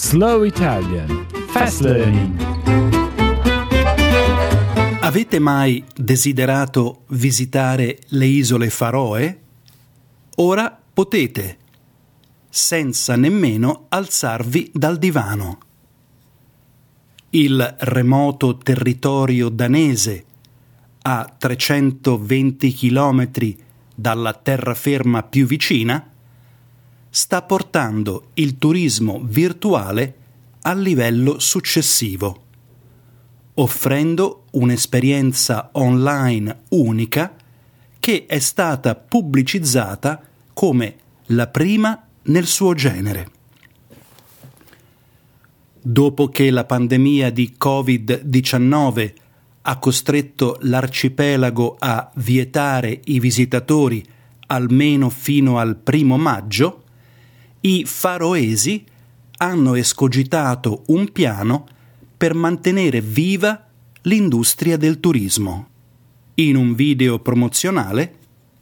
Slow Italian Fast Learning. Avete mai desiderato visitare le isole Faroe? Ora potete, senza nemmeno alzarvi dal divano. Il remoto territorio danese, a 320 km dalla terraferma più vicina, sta portando il turismo virtuale al livello successivo, offrendo un'esperienza online unica che è stata pubblicizzata come la prima nel suo genere. Dopo che la pandemia di Covid-19 ha costretto l'arcipelago a vietare i visitatori almeno fino al primo maggio, i faroesi hanno escogitato un piano per mantenere viva l'industria del turismo. In un video promozionale,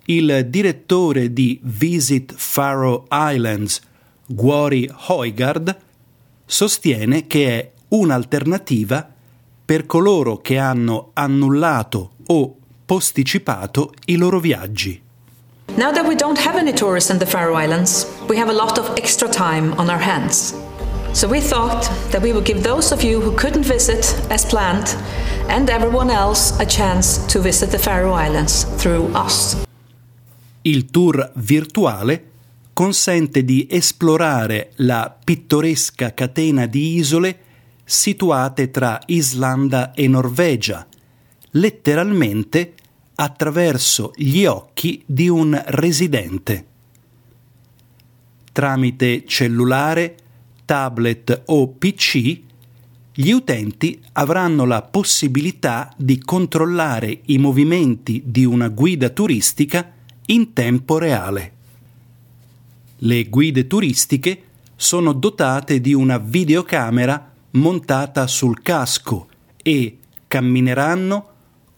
il direttore di Visit Faroe Islands, Gwori Hoigard, sostiene che è un'alternativa per coloro che hanno annullato o posticipato i loro viaggi. Now that we don't have any tourists in the Faroe Islands, we have a lot of extra time on our hands. So we thought that we would give those of you who couldn't visit as planned and everyone else a chance to visit the Faroe Islands through us. Il tour virtuale consente di esplorare la pittoresca catena di isole situate tra Islanda e Norvegia, letteralmente attraverso gli occhi di un residente. Tramite cellulare, tablet o PC, gli utenti avranno la possibilità di controllare i movimenti di una guida turistica in tempo reale. Le guide turistiche sono dotate di una videocamera montata sul casco e cammineranno,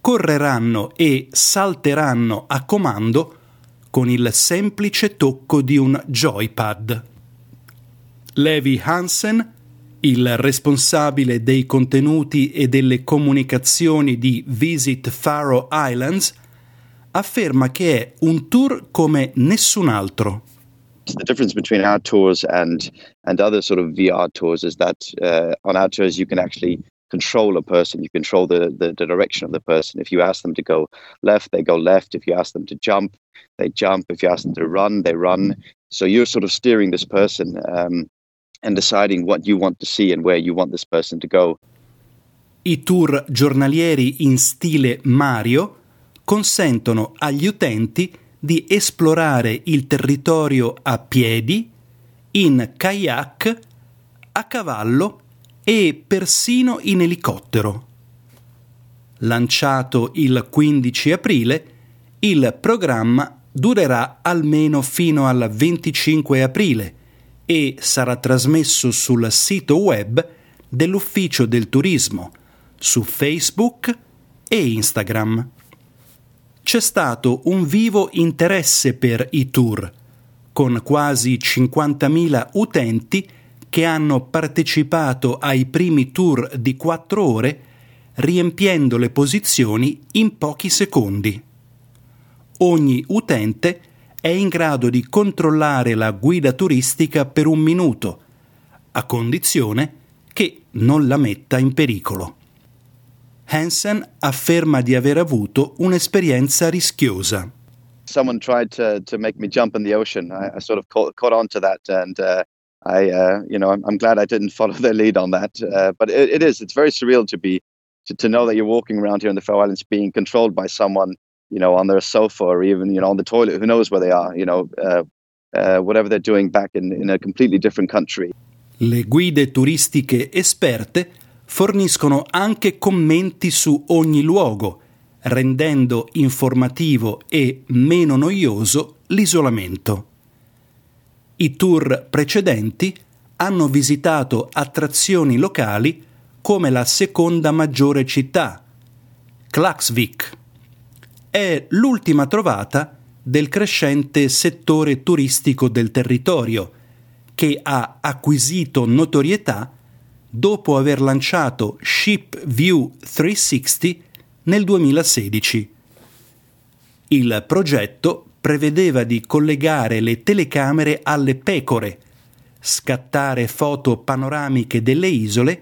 correranno e salteranno a comando con il semplice tocco di un joypad. Levi Hansen, il responsabile dei contenuti e delle comunicazioni di Visit Faroe Islands, afferma che è un tour come nessun altro. the difference between our tours and and other sort of VR tours is that uh, on our tours you can actually control a person. You control the, the, the direction of the person. If you ask them to go left, they go left. If you ask them to jump, they jump. If you ask them to run, they run. So you're sort of steering this person um, and deciding what you want to see and where you want this person to go. I tour giornalieri in stile Mario consentono agli utenti di esplorare il territorio a piedi, in kayak, a cavallo e persino in elicottero. Lanciato il 15 aprile, il programma durerà almeno fino al 25 aprile e sarà trasmesso sul sito web dell'Ufficio del Turismo, su Facebook e Instagram c'è stato un vivo interesse per i tour, con quasi 50.000 utenti che hanno partecipato ai primi tour di 4 ore riempiendo le posizioni in pochi secondi. Ogni utente è in grado di controllare la guida turistica per un minuto, a condizione che non la metta in pericolo. Hansen afferma di aver avuto un'esperienza rischiosa. Someone tried to, to make me jump in the ocean. I, I sort of caught, caught on to that and uh, I, uh, you know, I'm, I'm, glad I didn't follow their lead on that. Uh, but it, it is, it's very surreal to be, to, to know that you're walking around here in the Faroe Islands being controlled by someone, you know, on their sofa or even, you know, on the toilet, who knows where they are, you know, uh, uh, whatever they're doing back in, in a completely different country. Le guide turistiche esperte forniscono anche commenti su ogni luogo, rendendo informativo e meno noioso l'isolamento. I tour precedenti hanno visitato attrazioni locali come la seconda maggiore città, Klaksvik. È l'ultima trovata del crescente settore turistico del territorio, che ha acquisito notorietà dopo aver lanciato Ship View 360 nel 2016. Il progetto prevedeva di collegare le telecamere alle pecore, scattare foto panoramiche delle isole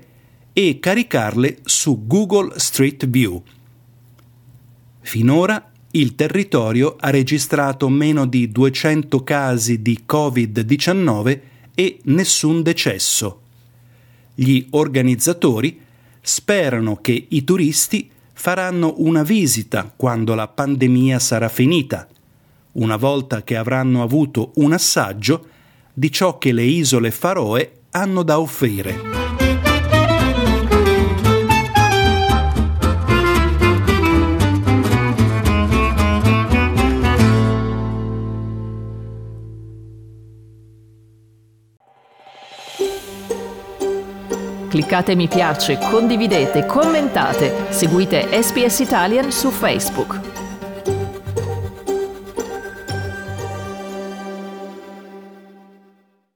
e caricarle su Google Street View. Finora il territorio ha registrato meno di 200 casi di Covid-19 e nessun decesso. Gli organizzatori sperano che i turisti faranno una visita quando la pandemia sarà finita, una volta che avranno avuto un assaggio di ciò che le isole Faroe hanno da offrire. Cliccate mi piace, condividete, commentate, seguite SPS Italian su Facebook.